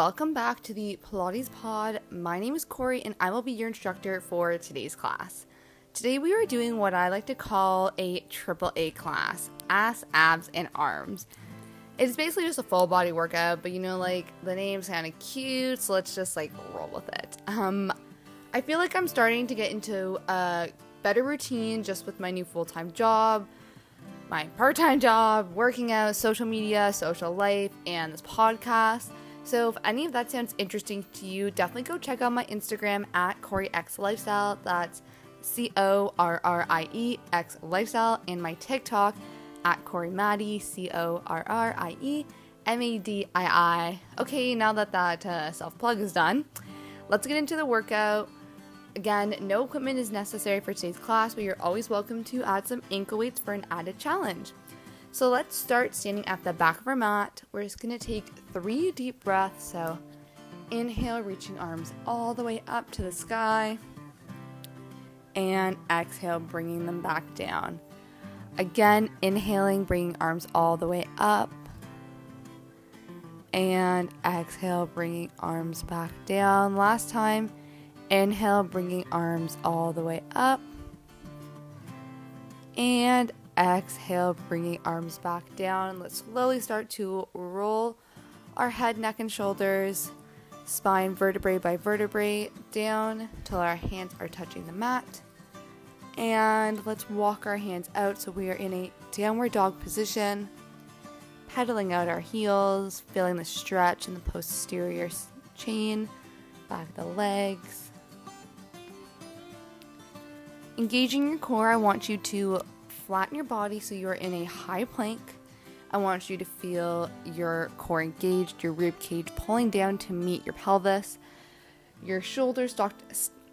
welcome back to the Pilates Pod. My name is Corrie, and I will be your instructor for today's class. Today, we are doing what I like to call a triple A class ass, abs, and arms. It's basically just a full body workout, but you know, like the name's kind of cute, so let's just like roll with it. Um, I feel like I'm starting to get into a better routine just with my new full time job my part time job, working out, social media, social life, and this podcast. So if any of that sounds interesting to you, definitely go check out my Instagram at Corrie X Lifestyle. That's C O R R I E X Lifestyle, and my TikTok at Corrie Maddie, C O R R I E M A D I I. Okay, now that that uh, self plug is done, let's get into the workout. Again, no equipment is necessary for today's class, but you're always welcome to add some ankle weights for an added challenge. So let's start standing at the back of our mat. We're just gonna take three deep breaths. So inhale, reaching arms all the way up to the sky, and exhale, bringing them back down. Again, inhaling, bringing arms all the way up, and exhale, bringing arms back down. Last time Inhale, bringing arms all the way up. And exhale, bringing arms back down. Let's slowly start to roll our head, neck, and shoulders, spine vertebrae by vertebrae down till our hands are touching the mat. And let's walk our hands out so we are in a downward dog position, pedaling out our heels, feeling the stretch in the posterior chain, back of the legs. Engaging your core, I want you to flatten your body so you're in a high plank. I want you to feel your core engaged, your rib cage pulling down to meet your pelvis. Your shoulders stacked,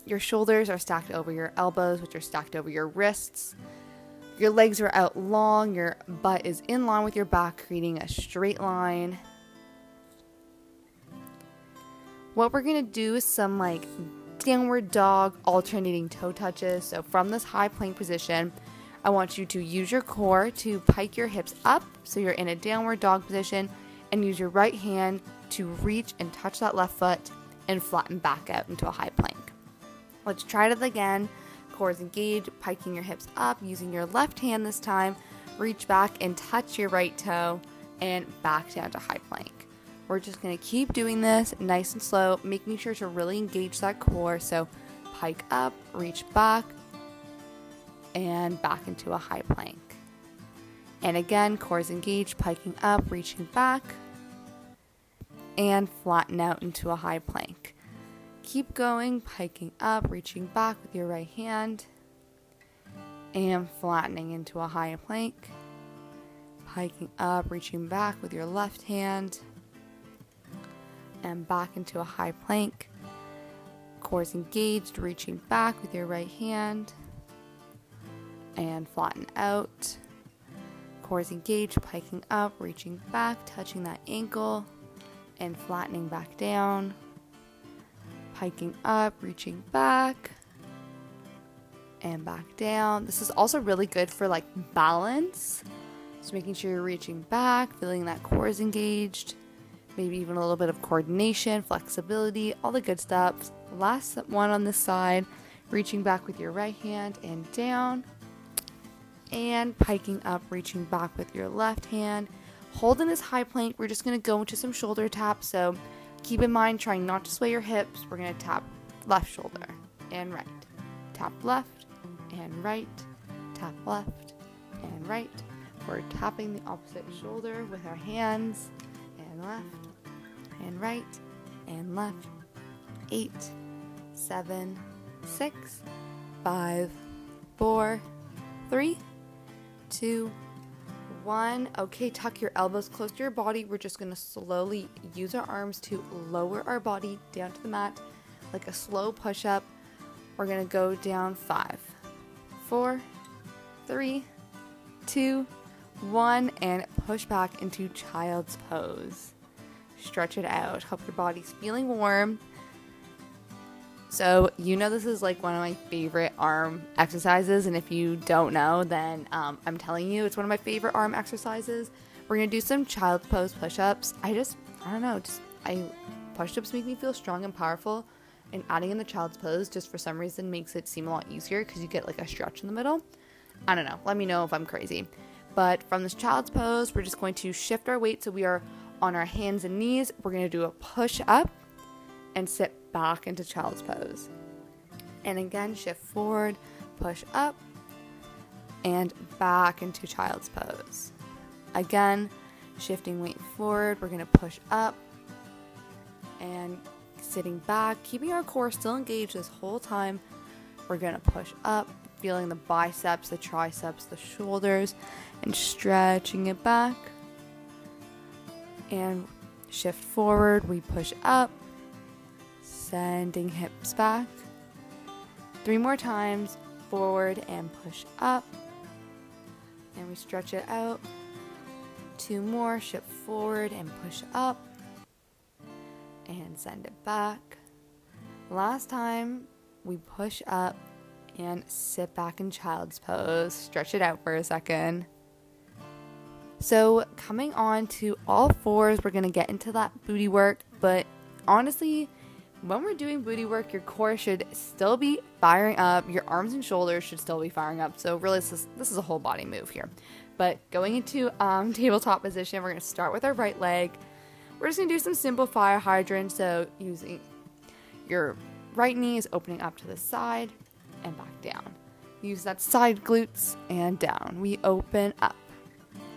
your shoulders are stacked over your elbows, which are stacked over your wrists. Your legs are out long, your butt is in line with your back, creating a straight line. What we're gonna do is some like downward dog alternating toe touches. So from this high plank position, I want you to use your core to pike your hips up so you're in a downward dog position and use your right hand to reach and touch that left foot and flatten back out into a high plank. Let's try it again. Core is engaged, piking your hips up, using your left hand this time. Reach back and touch your right toe and back down to high plank. We're just to keep doing this nice and slow, making sure to really engage that core. So pike up, reach back, and back into a high plank. And again, core is engaged, piking up, reaching back, and flatten out into a high plank. Keep going, piking up, reaching back with your right hand, and flattening into a high plank. Piking up, reaching back with your left hand, and back into a high plank. Core's engaged, reaching back with your right hand and flatten out. Core's engaged, piking up, reaching back, touching that ankle and flattening back down. Piking up, reaching back and back down. This is also really good for like balance. So making sure you're reaching back, feeling that core is engaged maybe even a little bit of coordination, flexibility, all the good stuff. Last one on this side, reaching back with your right hand and down, and piking up, reaching back with your left hand. Holding this high plank, we're just gonna go into some shoulder taps. So keep in mind, trying not to sway your hips. We're gonna tap left shoulder and right, tap left and right, tap left and right. We're tapping the opposite shoulder with our hands and left and right and left. Eight, seven, six, five, four, three, two, one. Okay, tuck your elbows close to your body. We're just gonna slowly use our arms to lower our body down to the mat like a slow push up. We're gonna go down five, four, three, two, one, and push back into child's pose stretch it out. Hope your body's feeling warm. So, you know, this is like one of my favorite arm exercises. And if you don't know, then um, I'm telling you, it's one of my favorite arm exercises. We're going to do some child's pose push ups. I just, I don't know, just, I push ups make me feel strong and powerful, and adding in the child's pose just for some reason makes it seem a lot easier because you get like a stretch in the middle. I don't know. Let me know if I'm crazy. But from this child's pose, we're just going to shift our weight so we are on our hands and knees. We're going to do a push up and sit back into child's pose. And again, shift forward, push up, and back into child's pose. Again, shifting weight forward, we're to push up and sitting back, keeping our core still engaged this whole time. We're to push up, feeling the biceps, the triceps, the shoulders, and stretching it back. And shift forward, we push up, sending hips back. Three more times, forward and push up. And we stretch it out. Two more, shift forward and push up. And send it back. Last time, we push up and sit back in child's pose. Stretch it out for a second. So, coming on to all fours, we're gonna get into that booty work, but honestly, when we're doing booty work, your core should still be firing up, your arms and shoulders should still be firing up. So, really, this is, this is a whole body move here. But going into um, tabletop position, we're gonna start with our right leg. We're just gonna do some simple fire hydrant, so using your right knee is opening up to the side and back down. Use that side glutes and down. We open up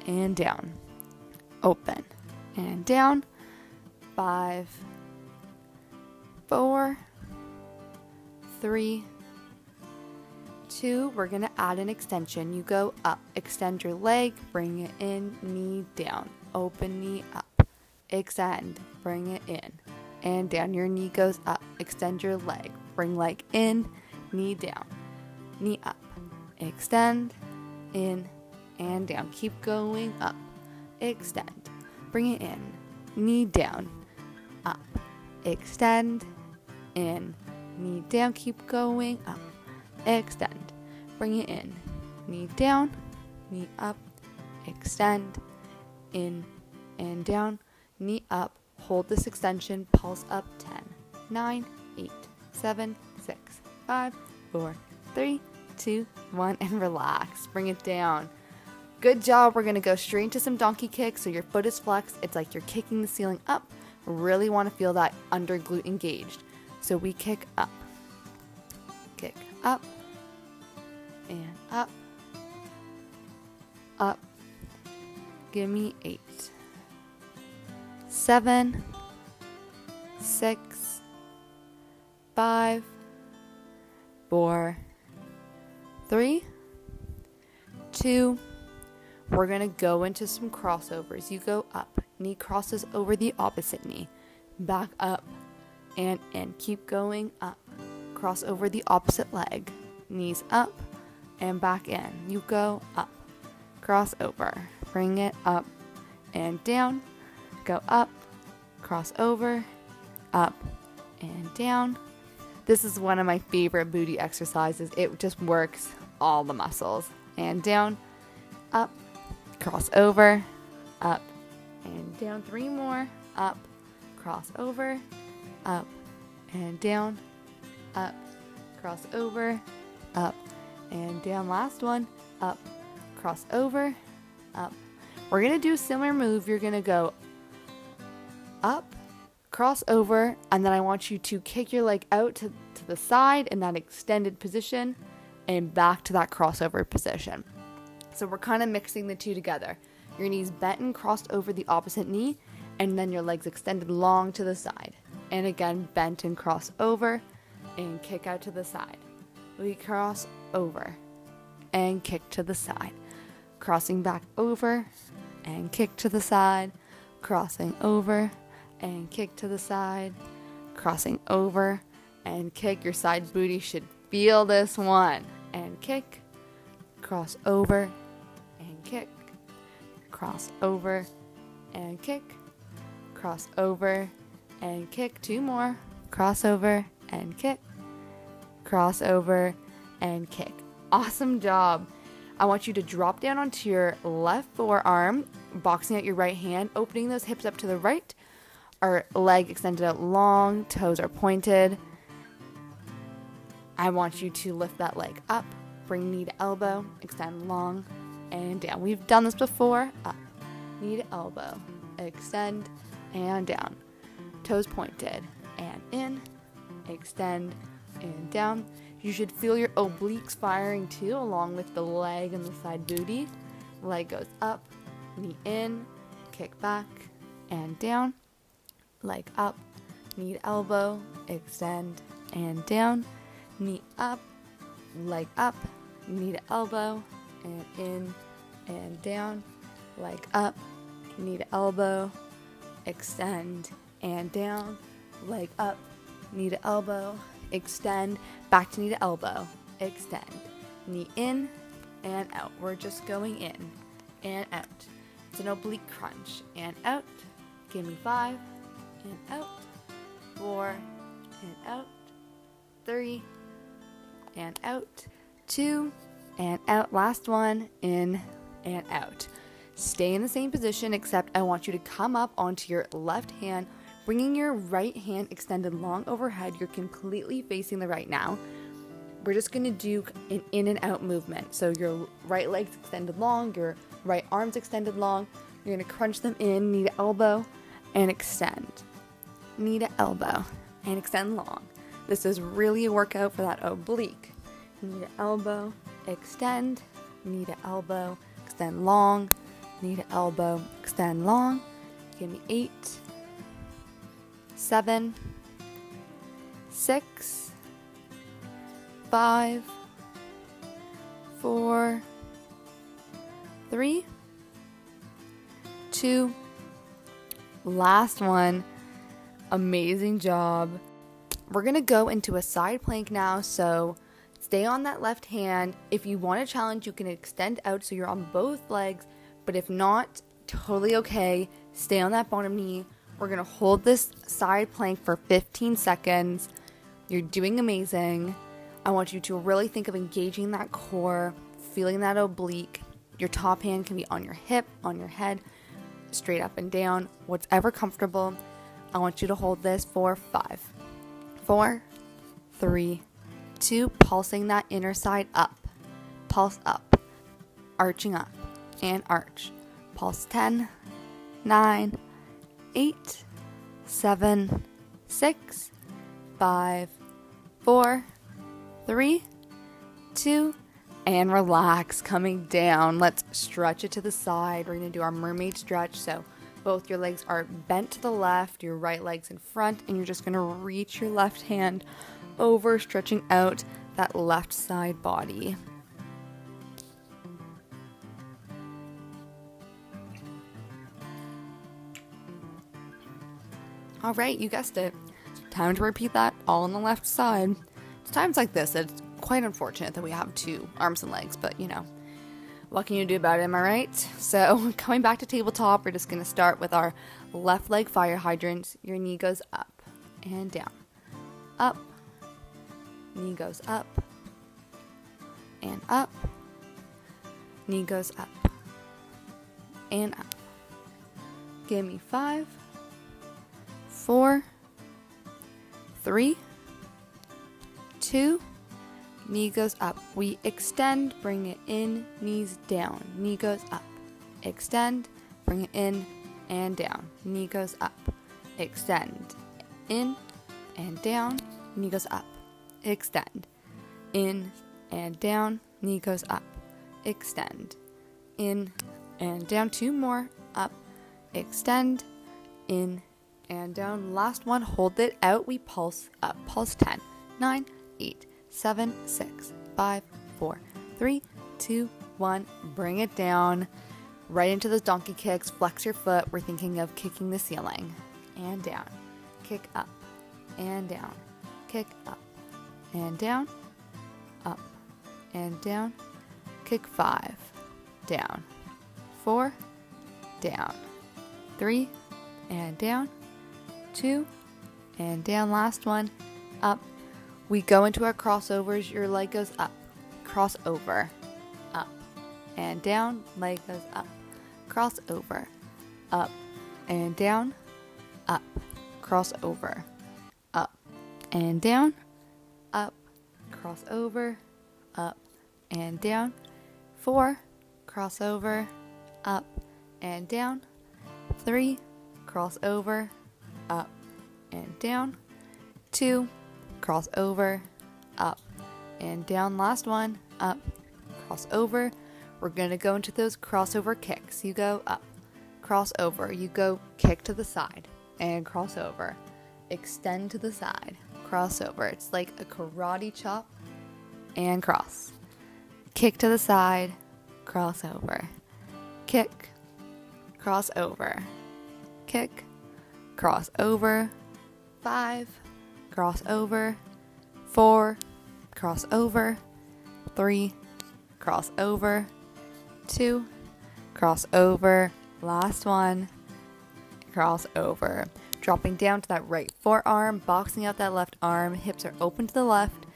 and down. Open and down. Five, four, three, two. We're going to add an extension. You go up, extend your leg, bring it in, knee down, open knee up, extend, bring it in, and down. Your knee goes up, extend your leg, bring leg in, knee down, knee up, extend, in, and down. Keep going up. Extend. Bring it in. Knee down. Up. Extend. In. Knee down. Keep going up. Extend. Bring it in. Knee down. Knee up. Extend. In and down. Knee up. Hold this extension. Pulse up 10, 9, 8, 7, 6, 5, 4, 3, 2, 1, and relax. Bring it down. Good job. We're going to go straight into some donkey kicks. So your foot is flexed. It's like you're kicking the ceiling up. Really want to feel that under glute engaged. So we kick up, kick up, and up, up. Give me eight, seven, six, five, four, three, two, we're to go into some crossovers. You go up, knee crosses over the opposite knee, back up and in. Keep going up. Cross over the opposite leg, knees up and back in. You go up, cross over, bring it up and down, go up, cross over, up and down. This is one of my favorite booty exercises. It just works all the muscles. And down, up, cross over, up, and down. Three more, up, cross over, up, and down, up, cross over, up, and down. Last one, up, cross over, up. We're gonna do a similar move. You're gonna go up, cross over, and then I want you to kick your leg out to, to the side in that extended position and back to that crossover position. So we're kind of mixing the two together. Your knees bent and crossed over the opposite knee, and then your legs extended long to the side. And again, bent and cross over and kick out to the side. We cross over and kick to the side. Crossing back over and kick to the side. Crossing over and kick to the side. Crossing over and kick. Your side booty should feel this one. And kick, cross over and kick, cross over and kick, cross over and kick. Two more, cross over and kick, cross over and kick. Awesome job. I want you to drop down onto your left forearm, boxing out your right hand, opening those hips up to the right, our leg extended out long, toes are pointed. I want you to lift that leg up, bring knee to elbow, extend long and down. We've done this before. Up, knee to elbow, extend and down. Toes pointed and in, extend and down. You should feel your obliques firing too, along with the leg and the side booty. Leg goes up, knee in, kick back and down. Leg up, knee to elbow, extend and down. Knee up, leg up, knee to elbow, and in and down. Leg up, knee to elbow, extend and down. Leg up, knee to elbow, extend, back to knee to elbow, extend, knee in and out. We're just going in and out. It's an oblique crunch and out. Give me five and out, four and out, three and out, two and out. Last one in and out. Stay in the same position, except I want you to come up onto your left hand Bringing your right hand extended long overhead, you're completely facing the right now. We're just gonna do an in and out movement. So your right leg's extended long, your right arm's extended long. You're gonna crunch them in, knee to elbow, and extend. Knee to elbow, and extend long. This is really a workout for that oblique. Knee to elbow, extend, knee to elbow, extend long, knee to elbow, extend long. Give me eight, seven, six, five, four, three, two, last one. Amazing job. We're gonna go into a side plank now, so stay on that left hand. If you want a challenge, you can extend out so you're on both legs, but if not, totally okay. Stay on that bottom knee we're gonna hold this side plank for 15 seconds. You're doing amazing. I want you to really think of engaging that core, feeling that oblique. Your top hand can be on your hip, on your head, straight up and down, whatever comfortable. I want you to hold this for five, four, three, two, pulsing that inner side up, pulse up, arching up, and arch. Pulse 10, 9, eight, seven, six, five, four, three, two, and relax. Coming down. Let's stretch it to the side. We're going to do our mermaid stretch. So both your legs are bent to the left, your right leg's in front, and you're just going to reach your left hand over, stretching out that left side body. All right, you guessed it. Time to repeat that all on the left side. It's times like this that it's quite unfortunate that we have two arms and legs, but you know, what can you do about it, am I right? So, coming back to tabletop, we're just gonna start with our left leg fire hydrant. Your knee goes up and down, up, knee goes up, and up, knee goes up, and up. Give me five four, three, two, knee goes up. We extend, bring it in, knees down. Knee goes up. Extend, bring it in and down. Knee goes up. Extend, in and down. Knee goes up. Extend, in and down. Knee goes up. Extend, in and down. Two more. Up, extend, in and down. Last one, hold it out. We pulse up. Pulse 10, 9, 8, 7, 6, 5, 4, 3, 2, 1. Bring it down. Right into those donkey kicks. Flex your foot. We're thinking of kicking the ceiling. And down. Kick up. And down. Kick up. And down. Up. And down. Kick five. Down. Four. Down. Three. And down two, and down. Last one, up. We go into our crossovers. Your leg goes up, crossover, up, and down. Leg goes up, crossover, up, and down, up, cross over, up. And down, up, cross over, up. And down. Four, cross over, up. And down. Three, cross over, up and down. Two, cross over, up and down. Last one, up, cross over. We're going to go into those crossover kicks. You go up, cross over. You go kick to the side and cross over. Extend to the side, cross over. It's like a karate chop and cross. Kick to the side, cross over. Kick, cross over. Kick, cross over. Five, cross over. Four, cross over. Three, cross over. Two, cross over. Last one, cross over. Dropping down to that right forearm, boxing out that left arm. Hips are open to the left.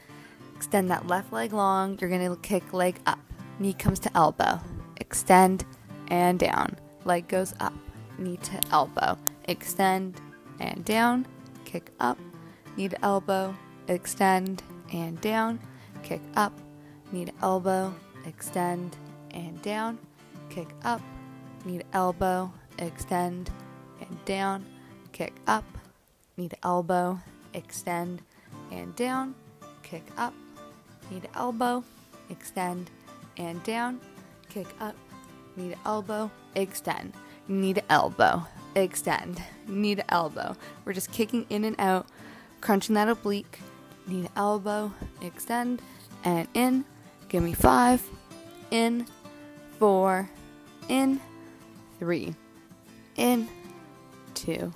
Extend that left leg long. You're to kick leg up. Knee comes to elbow. Extend and down. Leg goes up. Knee to elbow. Extend and down. Kick up. Knee to elbow. Extend and down. Kick up. Knee to elbow. Extend and down. Kick up. Knee to elbow. Extend and down. Kick up. Knee to elbow. Extend and down. Kick up. Knee to elbow. Extend and down. Kick up. Knee to elbow. Extend. Knee to elbow. Extend. Knee to elbow. We're just kicking in and out, crunching that oblique. Knee to elbow. Extend and in. Give me five. In. Four. In. Three. In. Two.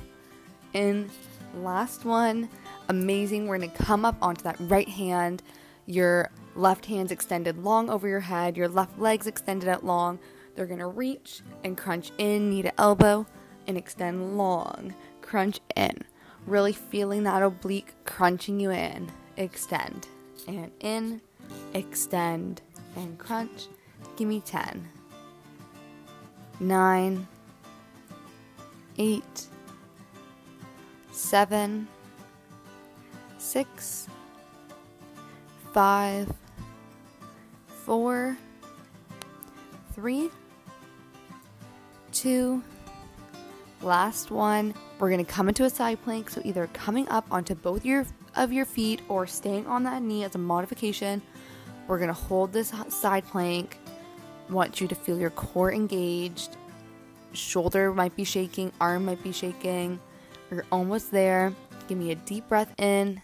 In. Last one. Amazing. We're going to come up onto that right hand. Your left hand's extended long over your head. Your left leg's extended out long. They're going to reach and crunch in, knee to elbow, and extend long. Crunch in. Really feeling that oblique crunching you in. Extend and in, extend and crunch. Give me 10. 9, 8, 7, 6, 5, 4, 3, 2, last one. We're to come into a side plank, so either coming up onto both your of your feet or staying on that knee as a modification. We're to hold this side plank. Want you to feel your core engaged. Shoulder might be shaking, arm might be shaking. You're almost there. Give me a deep breath in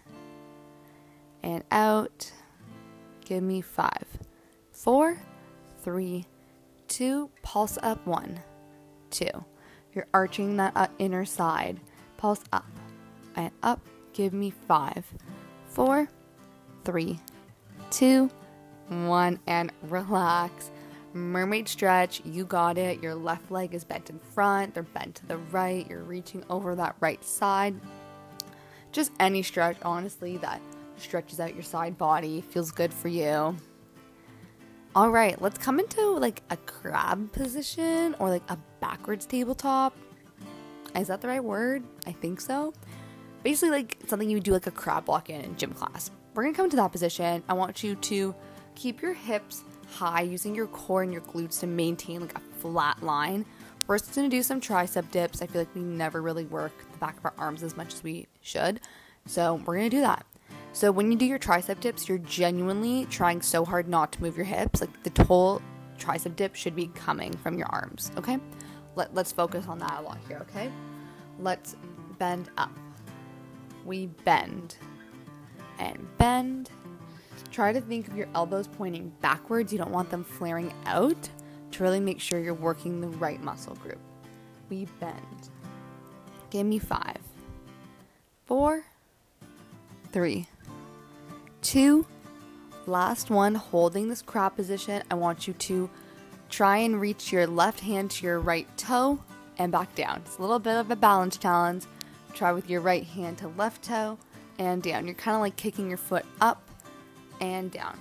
and out. Give me five, four, three, two. Pulse up one, two. You're arching that uh, inner side. Pulse up and up. Give me five, four, three, two, one, and relax. Mermaid stretch, you got it. Your left leg is bent in front, they're bent to the right. You're reaching over that right side. Just any stretch, honestly, that stretches out your side body, feels good for you. All right, let's come into like a crab position or like a backwards tabletop. Is that the right word? I think so. Basically, like something you do like a crab walk in in gym class. We're gonna come to that position. I want you to keep your hips high using your core and your glutes to maintain like a flat line. We're just gonna do some tricep dips. I feel like we never really work the back of our arms as much as we should. So we're gonna do that. So when you do your tricep dips, you're genuinely trying so hard not to move your hips. Like the whole tricep dip should be coming from your arms, okay? Let, let's focus on that a lot here, okay? Let's bend up. We bend and bend. Try to think of your elbows pointing backwards. You don't want them flaring out to really make sure you're working the right muscle group. We bend. Give me five, four, three, two, last one, holding this crab position. I want you to try and reach your left hand to your right toe and back down. It's a little bit of a balance challenge. Try with your right hand to left toe and down. You're kind of like kicking your foot up and down.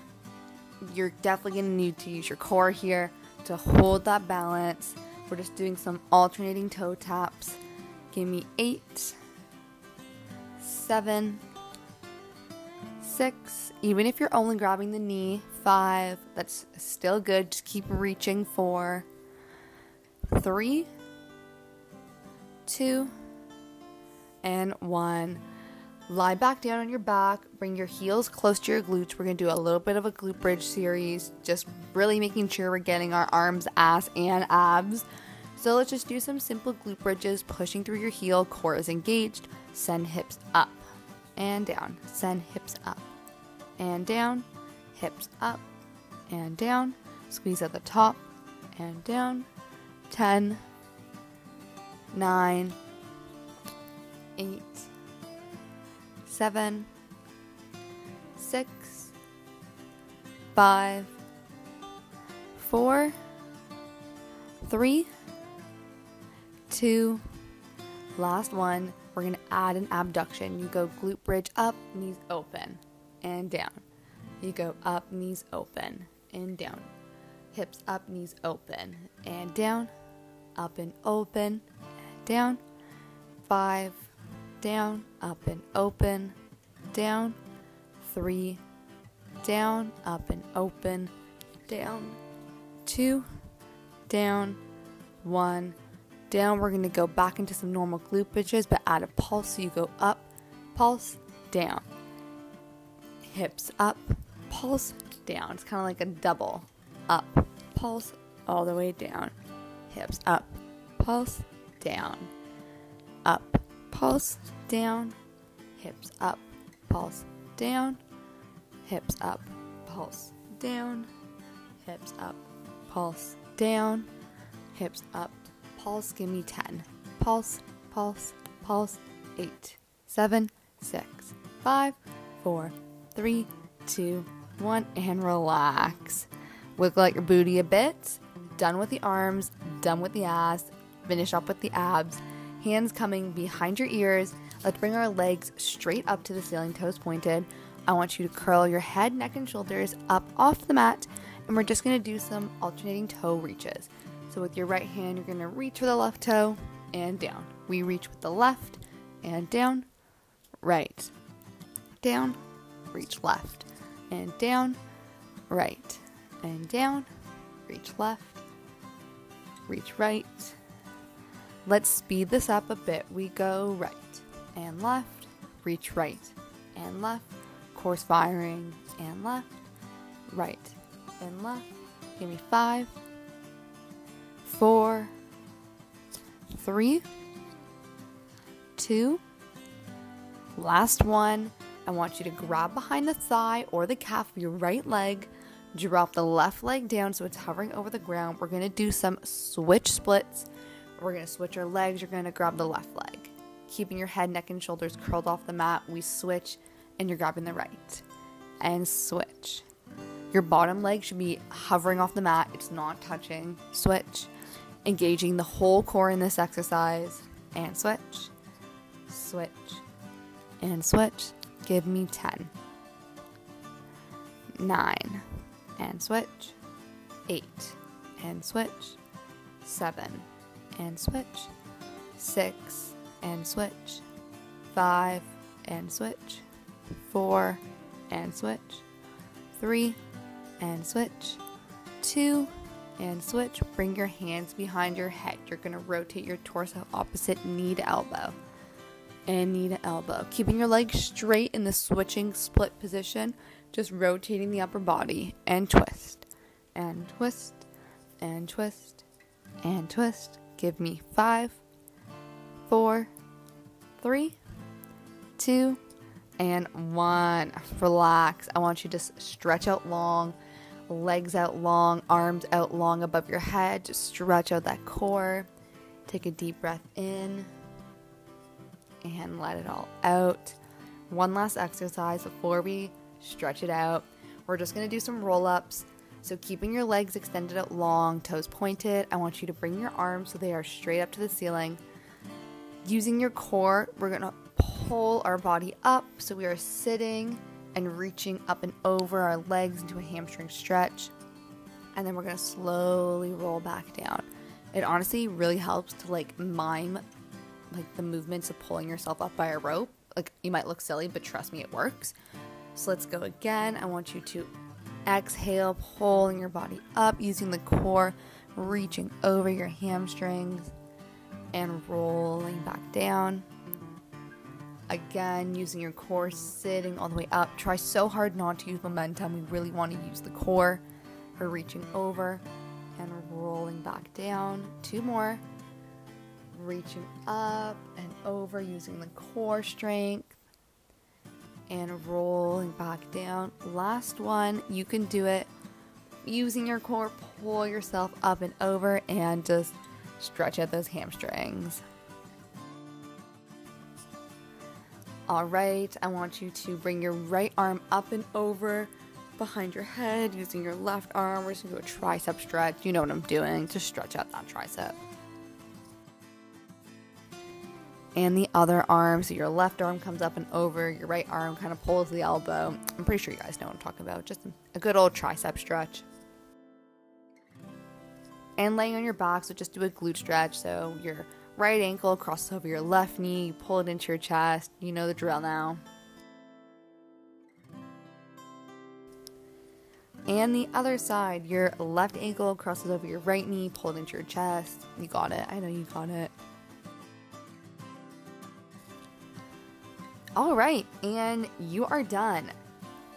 You're definitely going to need to use your core here to hold that balance. We're just doing some alternating toe taps. Give me eight, seven, six, even if you're only grabbing the knee, five, that's still good. Just keep reaching. Four, three, two, and one. Lie back down on your back, bring your heels close to your glutes. We're gonna do a little bit of a glute bridge series, just really making sure we're getting our arms, ass, and abs. So let's just do some simple glute bridges, pushing through your heel, core is engaged, send hips up and down, send hips up and down, hips up and down, squeeze at the top and down, 10, 9, 8, 7, 6, 5, 4, 3, 2, last one. We're going to add an abduction. You go glute bridge up, knees open, and down. You go up, knees open, and down. Hips up, knees open, and down. Up and open, and down. Five, down, up and open, down. Three, down, up and open, down. Two, down, one, down. We're going to go back into some normal glute bridges, but add a pulse. So you go up, pulse, down. Hips up, pulse, down. It's kind of like a double. Up, pulse, all the way down. Hips up, pulse, down. Up, pulse, down. Hips up, pulse, down. Hips up, pulse, down. Hips up, pulse, down. Hips up, pulse. Give me 10. Pulse, pulse, pulse. 8, 7, 6, 5, 4, 3, 2, 1. And relax. Wiggle out your booty a bit. Done with the arms, done with the ass. Finish up with the abs. Hands coming behind your ears. Let's bring our legs straight up to the ceiling, toes pointed. I want you to curl your head, neck, and shoulders up off the mat, and we're just gonna do some alternating toe reaches. So, with your right hand, you're gonna reach for the left toe and down. We reach with the left and down, right, down, reach left, and down, right, and down, reach left, reach right. Let's speed this up a bit. We go right and left, reach right and left, course firing and left, right and left. Give me five, four, three, two, last one. I want you to grab behind the thigh or the calf of your right leg, drop the left leg down so it's hovering over the ground. We're gonna do some switch splits. We're gonna switch our legs. You're gonna grab the left leg, keeping your head, neck, and shoulders curled off the mat. We switch, and you're grabbing the right, and switch. Your bottom leg should be hovering off the mat, it's not touching. Switch, engaging the whole core in this exercise, and switch, switch, and switch. Give me 10, 9, and switch, 8, and switch, 7, and switch, 6, and switch, 5, and switch, 4, and switch, 3, and switch, 2, and switch. Bring your hands behind your head. You're going to rotate your torso opposite knee to elbow and knee to elbow. Keeping your legs straight in the switching split position, just rotating the upper body and twist and twist and twist and twist. Give me five, four, three, two, and one. Relax. I want you to stretch out long, legs out long, arms out long above your head. Just stretch out that core. Take a deep breath in and let it all out. One last exercise before we stretch it out. We're just to do some roll ups. So, keeping your legs extended out long, toes pointed, I want you to bring your arms so they are straight up to the ceiling. Using your core, we're to pull our body up so we are sitting and reaching up and over our legs into a hamstring stretch. And then we're to slowly roll back down. It honestly really helps to like mime like the movements of pulling yourself up by a rope. like you might look silly, but trust me, it works. So let's go again. I want you to exhale, pulling your body up using the core, reaching over your hamstrings and rolling back down. Again, using your core, sitting all the way up. Try so hard not to use momentum. We really want to use the core for reaching over and rolling back down. Two more. Reaching up and over using the core strength and rolling back down. Last one, you can do it using your core. Pull yourself up and over and just stretch out those hamstrings. All right, I want you to bring your right arm up and over behind your head using your left arm. We're just gonna do a tricep stretch. You know what I'm doing to stretch out that tricep. And the other arm, so your left arm comes up and over, your right arm kind of pulls the elbow. I'm pretty sure you guys know what I'm talking about. Just a good old tricep stretch. And laying on your back, so just do a glute stretch. So your right ankle crosses over your left knee, you pull it into your chest. You know the drill now. And the other side, your left ankle crosses over your right knee, pull it into your chest. You got it. I know you got it. All right, and you are done.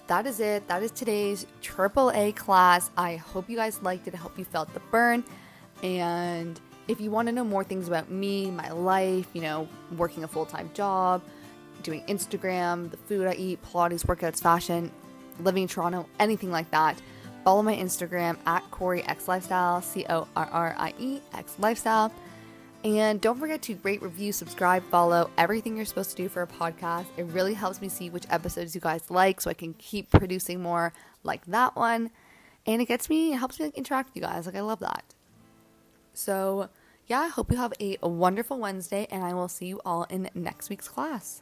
That is it. That is today's AAA class. I hope you guys liked it. I hope you felt the burn. And if you want to know more things about me, my life, you know, working a full time job, doing Instagram, the food I eat, Pilates, workouts, fashion, living in Toronto, anything like that, follow my Instagram at Corrie X Lifestyle, C O R R I E X Lifestyle. And don't forget to rate, review, subscribe, follow everything you're supposed to do for a podcast. It really helps me see which episodes you guys like so I can keep producing more like that one. And it gets me, it helps me like, interact with you guys. Like, I love that. So, yeah, I hope you have a wonderful Wednesday, and I will see you all in next week's class.